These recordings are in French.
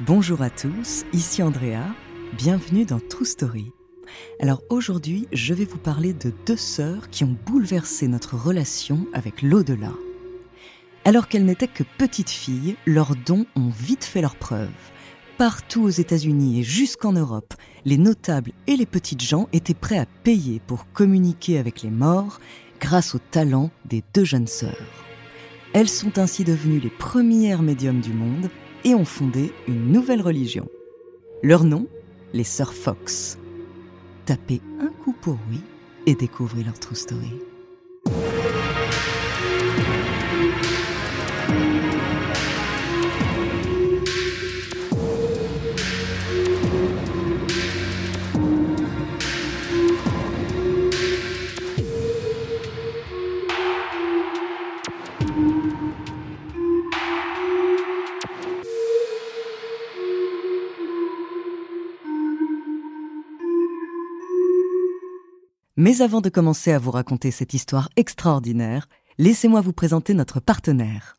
Bonjour à tous, ici Andrea, bienvenue dans True Story. Alors aujourd'hui, je vais vous parler de deux sœurs qui ont bouleversé notre relation avec l'au-delà. Alors qu'elles n'étaient que petites filles, leurs dons ont vite fait leur preuve. Partout aux États-Unis et jusqu'en Europe, les notables et les petites gens étaient prêts à payer pour communiquer avec les morts grâce au talent des deux jeunes sœurs. Elles sont ainsi devenues les premières médiums du monde et ont fondé une nouvelle religion. Leur nom, les Sœurs Fox. Tapez un coup pour oui et découvrez leur true story. Mais avant de commencer à vous raconter cette histoire extraordinaire, laissez-moi vous présenter notre partenaire.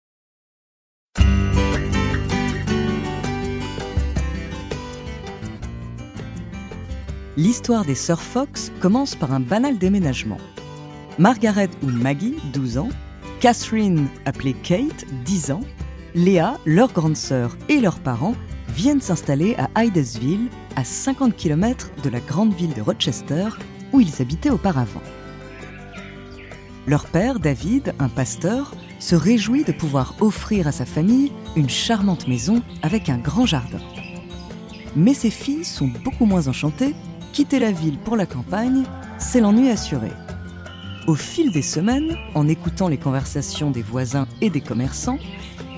L'histoire des sœurs Fox commence par un banal déménagement. Margaret ou Maggie, 12 ans, Catherine, appelée Kate, 10 ans, Léa, leur grande sœur et leurs parents viennent s'installer à Hydesville, à 50 km de la grande ville de Rochester, où ils habitaient auparavant. Leur père, David, un pasteur, se réjouit de pouvoir offrir à sa famille une charmante maison avec un grand jardin. Mais ses filles sont beaucoup moins enchantées. Quitter la ville pour la campagne, c'est l'ennui assuré. Au fil des semaines, en écoutant les conversations des voisins et des commerçants,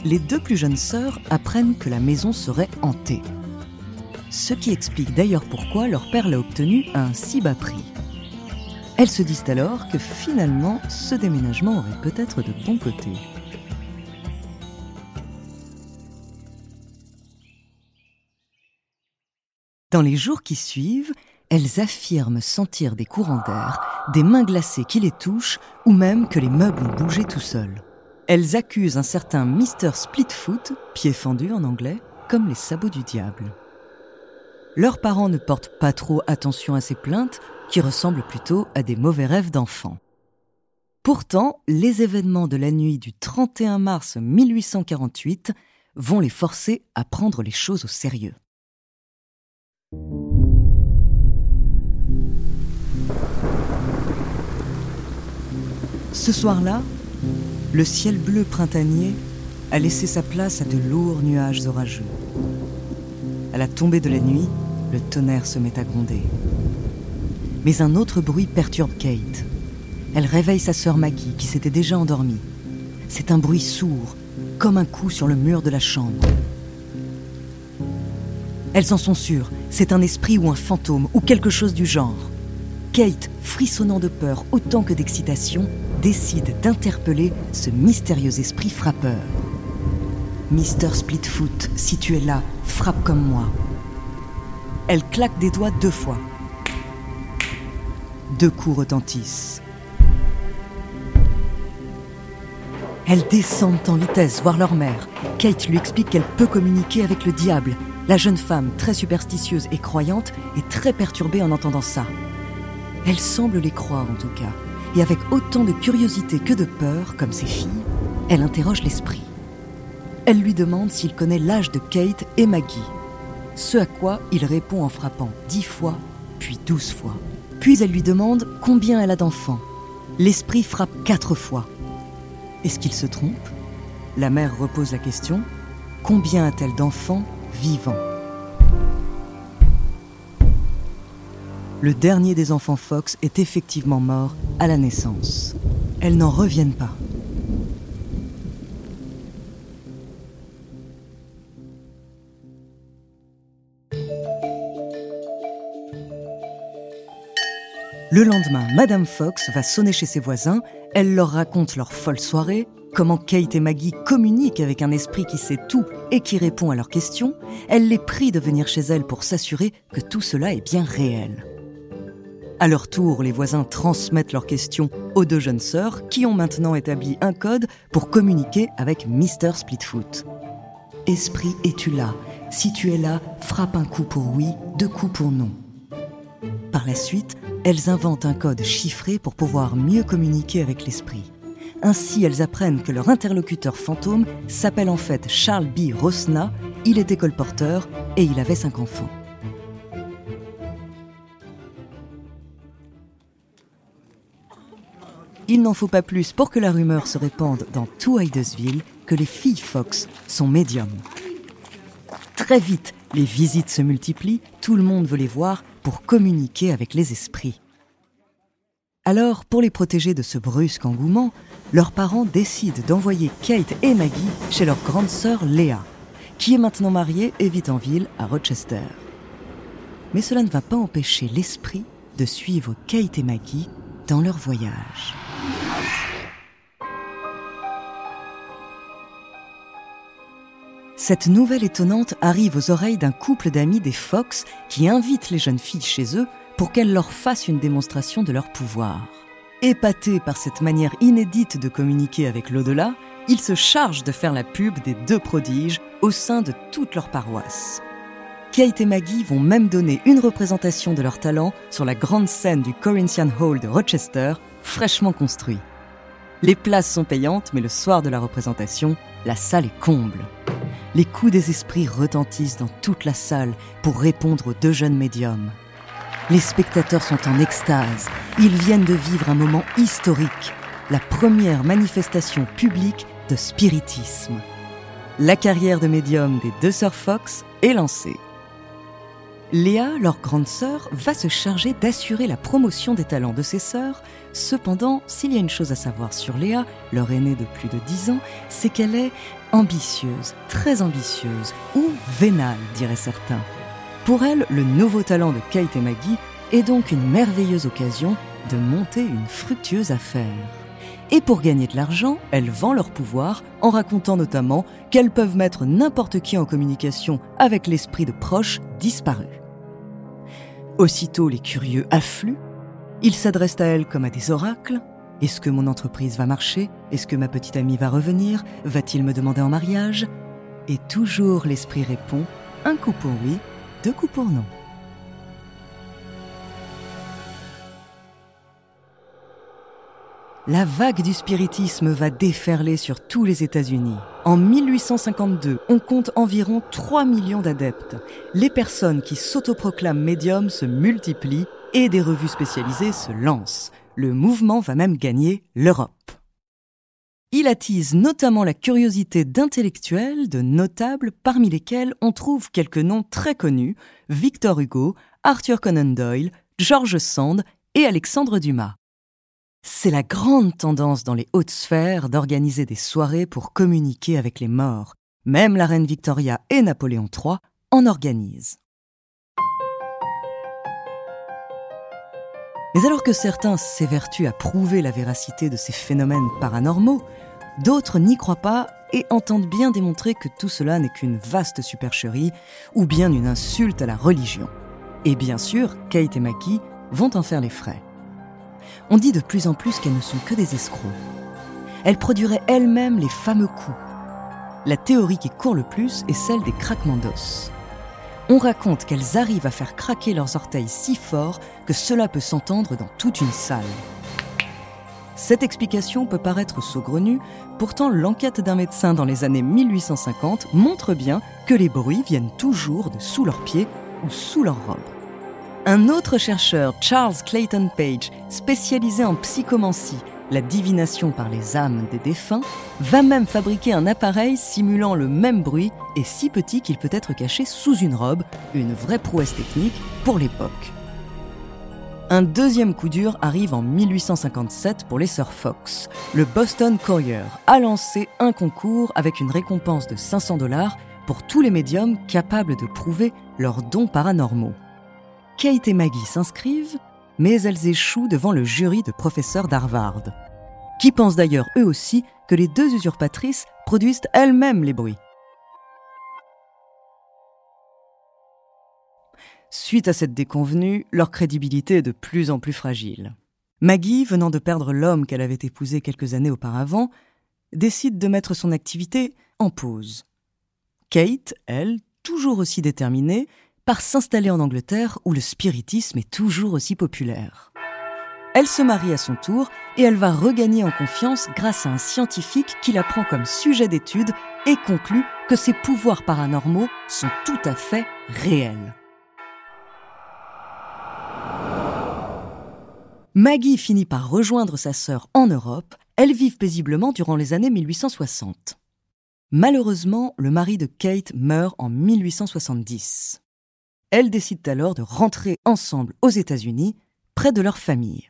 les deux plus jeunes sœurs apprennent que la maison serait hantée. Ce qui explique d'ailleurs pourquoi leur père l'a obtenue à un si bas prix. Elles se disent alors que finalement, ce déménagement aurait peut-être de bons côtés. Dans les jours qui suivent, elles affirment sentir des courants d'air, des mains glacées qui les touchent, ou même que les meubles ont bougé tout seuls. Elles accusent un certain Mr. Splitfoot, pied fendu en anglais, comme les sabots du diable. Leurs parents ne portent pas trop attention à ces plaintes, qui ressemblent plutôt à des mauvais rêves d'enfants. Pourtant, les événements de la nuit du 31 mars 1848 vont les forcer à prendre les choses au sérieux. Ce soir-là, le ciel bleu printanier a laissé sa place à de lourds nuages orageux. À la tombée de la nuit, le tonnerre se met à gronder. Mais un autre bruit perturbe Kate. Elle réveille sa sœur Maggie, qui s'était déjà endormie. C'est un bruit sourd, comme un coup sur le mur de la chambre. Elles en sont sûres, c'est un esprit ou un fantôme, ou quelque chose du genre. Kate, frissonnant de peur autant que d'excitation, décide d'interpeller ce mystérieux esprit frappeur. Mister Splitfoot, si tu es là, frappe comme moi. Elle claque des doigts deux fois. Deux coups retentissent. Elles descendent en vitesse voir leur mère. Kate lui explique qu'elle peut communiquer avec le diable. La jeune femme, très superstitieuse et croyante, est très perturbée en entendant ça. Elle semble les croire en tout cas, et avec autant de curiosité que de peur, comme ses filles, elle interroge l'esprit. Elle lui demande s'il connaît l'âge de Kate et Maggie. Ce à quoi il répond en frappant dix fois, puis douze fois. Puis elle lui demande combien elle a d'enfants. L'esprit frappe quatre fois. Est-ce qu'il se trompe? La mère repose la question combien a-t-elle d'enfants vivants? Le dernier des enfants Fox est effectivement mort à la naissance. Elles n'en reviennent pas. Le lendemain, Madame Fox va sonner chez ses voisins, elle leur raconte leur folle soirée, comment Kate et Maggie communiquent avec un esprit qui sait tout et qui répond à leurs questions, elle les prie de venir chez elle pour s'assurer que tout cela est bien réel. À leur tour, les voisins transmettent leurs questions aux deux jeunes sœurs qui ont maintenant établi un code pour communiquer avec Mr. Splitfoot. Esprit, es-tu là? Si tu es là, frappe un coup pour oui, deux coups pour non. Par la suite, elles inventent un code chiffré pour pouvoir mieux communiquer avec l'esprit. Ainsi, elles apprennent que leur interlocuteur fantôme s'appelle en fait Charles B. Rosna, il était colporteur et il avait cinq enfants. Il n'en faut pas plus pour que la rumeur se répande dans tout Hydesville que les filles Fox sont médiums. Très vite, les visites se multiplient, tout le monde veut les voir pour communiquer avec les esprits. Alors, pour les protéger de ce brusque engouement, leurs parents décident d'envoyer Kate et Maggie chez leur grande sœur Léa, qui est maintenant mariée et vit en ville à Rochester. Mais cela ne va pas empêcher l'esprit de suivre Kate et Maggie dans leur voyage. Cette nouvelle étonnante arrive aux oreilles d'un couple d'amis des Fox qui invitent les jeunes filles chez eux pour qu'elles leur fassent une démonstration de leur pouvoir. Épatés par cette manière inédite de communiquer avec l'au-delà, ils se chargent de faire la pub des deux prodiges au sein de toute leur paroisse. Kate et Maggie vont même donner une représentation de leur talent sur la grande scène du Corinthian Hall de Rochester, fraîchement construit. Les places sont payantes, mais le soir de la représentation, la salle est comble. Les coups des esprits retentissent dans toute la salle pour répondre aux deux jeunes médiums. Les spectateurs sont en extase. Ils viennent de vivre un moment historique, la première manifestation publique de spiritisme. La carrière de médium des deux sœurs Fox est lancée. Léa, leur grande sœur, va se charger d'assurer la promotion des talents de ses sœurs. Cependant, s'il y a une chose à savoir sur Léa, leur aînée de plus de 10 ans, c'est qu'elle est ambitieuse, très ambitieuse, ou vénale, diraient certains. Pour elle, le nouveau talent de Kate et Maggie est donc une merveilleuse occasion de monter une fructueuse affaire. Et pour gagner de l'argent, elles vendent leur pouvoir en racontant notamment qu'elles peuvent mettre n'importe qui en communication avec l'esprit de proches disparus. Aussitôt, les curieux affluent. Ils s'adressent à elle comme à des oracles. Est-ce que mon entreprise va marcher? Est-ce que ma petite amie va revenir? Va-t-il me demander en mariage? Et toujours l'esprit répond un coup pour oui, deux coups pour non. La vague du spiritisme va déferler sur tous les États-Unis. En 1852, on compte environ 3 millions d'adeptes. Les personnes qui s'autoproclament médiums se multiplient et des revues spécialisées se lancent. Le mouvement va même gagner l'Europe. Il attise notamment la curiosité d'intellectuels, de notables, parmi lesquels on trouve quelques noms très connus Victor Hugo, Arthur Conan Doyle, George Sand et Alexandre Dumas. C'est la grande tendance dans les hautes sphères d'organiser des soirées pour communiquer avec les morts. Même la reine Victoria et Napoléon III en organisent. Mais alors que certains s'évertuent à prouver la véracité de ces phénomènes paranormaux, d'autres n'y croient pas et entendent bien démontrer que tout cela n'est qu'une vaste supercherie ou bien une insulte à la religion. Et bien sûr, Kate et Mackie vont en faire les frais on dit de plus en plus qu'elles ne sont que des escrocs. Elles produiraient elles-mêmes les fameux coups. La théorie qui court le plus est celle des craquements d'os. On raconte qu'elles arrivent à faire craquer leurs orteils si fort que cela peut s'entendre dans toute une salle. Cette explication peut paraître saugrenue, pourtant l'enquête d'un médecin dans les années 1850 montre bien que les bruits viennent toujours de sous leurs pieds ou sous leur robe. Un autre chercheur, Charles Clayton Page, spécialisé en psychomancie, la divination par les âmes des défunts, va même fabriquer un appareil simulant le même bruit et si petit qu'il peut être caché sous une robe, une vraie prouesse technique pour l'époque. Un deuxième coup dur arrive en 1857 pour les Sir Fox. Le Boston Courier a lancé un concours avec une récompense de 500 dollars pour tous les médiums capables de prouver leurs dons paranormaux. Kate et Maggie s'inscrivent, mais elles échouent devant le jury de professeurs d'Harvard, qui pensent d'ailleurs eux aussi que les deux usurpatrices produisent elles-mêmes les bruits. Suite à cette déconvenue, leur crédibilité est de plus en plus fragile. Maggie, venant de perdre l'homme qu'elle avait épousé quelques années auparavant, décide de mettre son activité en pause. Kate, elle, toujours aussi déterminée, part s'installer en Angleterre où le spiritisme est toujours aussi populaire. Elle se marie à son tour et elle va regagner en confiance grâce à un scientifique qui la prend comme sujet d'étude et conclut que ses pouvoirs paranormaux sont tout à fait réels. Maggie finit par rejoindre sa sœur en Europe. Elles vivent paisiblement durant les années 1860. Malheureusement, le mari de Kate meurt en 1870. Elles décident alors de rentrer ensemble aux États-Unis, près de leur famille.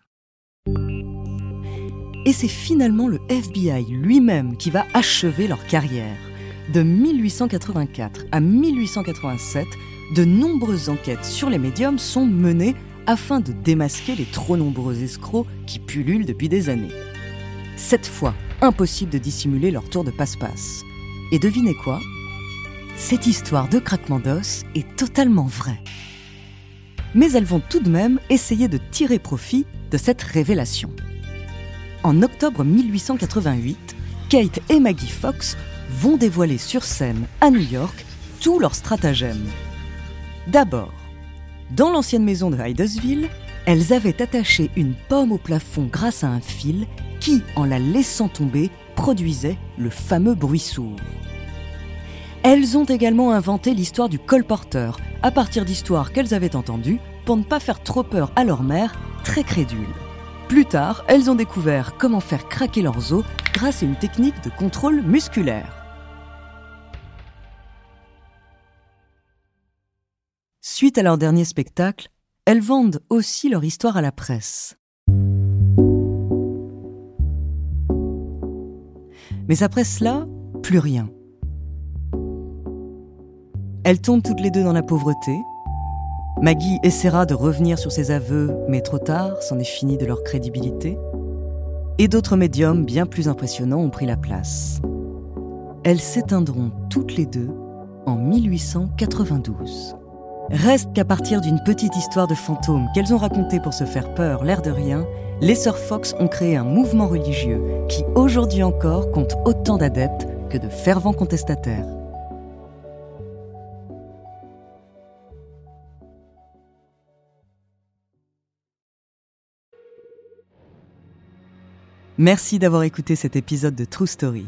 Et c'est finalement le FBI lui-même qui va achever leur carrière. De 1884 à 1887, de nombreuses enquêtes sur les médiums sont menées afin de démasquer les trop nombreux escrocs qui pullulent depuis des années. Cette fois, impossible de dissimuler leur tour de passe-passe. Et devinez quoi? Cette histoire de craquement d'os est totalement vraie. Mais elles vont tout de même essayer de tirer profit de cette révélation. En octobre 1888, Kate et Maggie Fox vont dévoiler sur scène à New York tous leurs stratagèmes. D'abord, dans l'ancienne maison de Hydesville, elles avaient attaché une pomme au plafond grâce à un fil qui, en la laissant tomber, produisait le fameux bruit sourd. Elles ont également inventé l'histoire du colporteur, à partir d'histoires qu'elles avaient entendues, pour ne pas faire trop peur à leur mère, très crédule. Plus tard, elles ont découvert comment faire craquer leurs os grâce à une technique de contrôle musculaire. Suite à leur dernier spectacle, elles vendent aussi leur histoire à la presse. Mais après cela, plus rien. Elles tombent toutes les deux dans la pauvreté. Maggie essaiera de revenir sur ses aveux, mais trop tard, c'en est fini de leur crédibilité. Et d'autres médiums bien plus impressionnants ont pris la place. Elles s'éteindront toutes les deux en 1892. Reste qu'à partir d'une petite histoire de fantômes qu'elles ont racontée pour se faire peur, l'air de rien, les sœurs Fox ont créé un mouvement religieux qui aujourd'hui encore compte autant d'adeptes que de fervents contestataires. Merci d'avoir écouté cet épisode de True Story.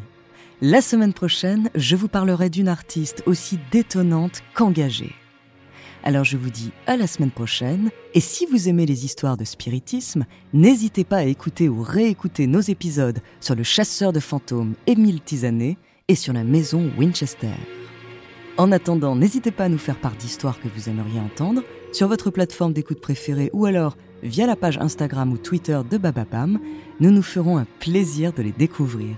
La semaine prochaine, je vous parlerai d'une artiste aussi détonnante qu'engagée. Alors je vous dis à la semaine prochaine, et si vous aimez les histoires de spiritisme, n'hésitez pas à écouter ou réécouter nos épisodes sur le chasseur de fantômes Émile Tisanet et sur la maison Winchester. En attendant, n'hésitez pas à nous faire part d'histoires que vous aimeriez entendre sur votre plateforme d'écoute préférée ou alors via la page Instagram ou Twitter de Bababam. Nous nous ferons un plaisir de les découvrir.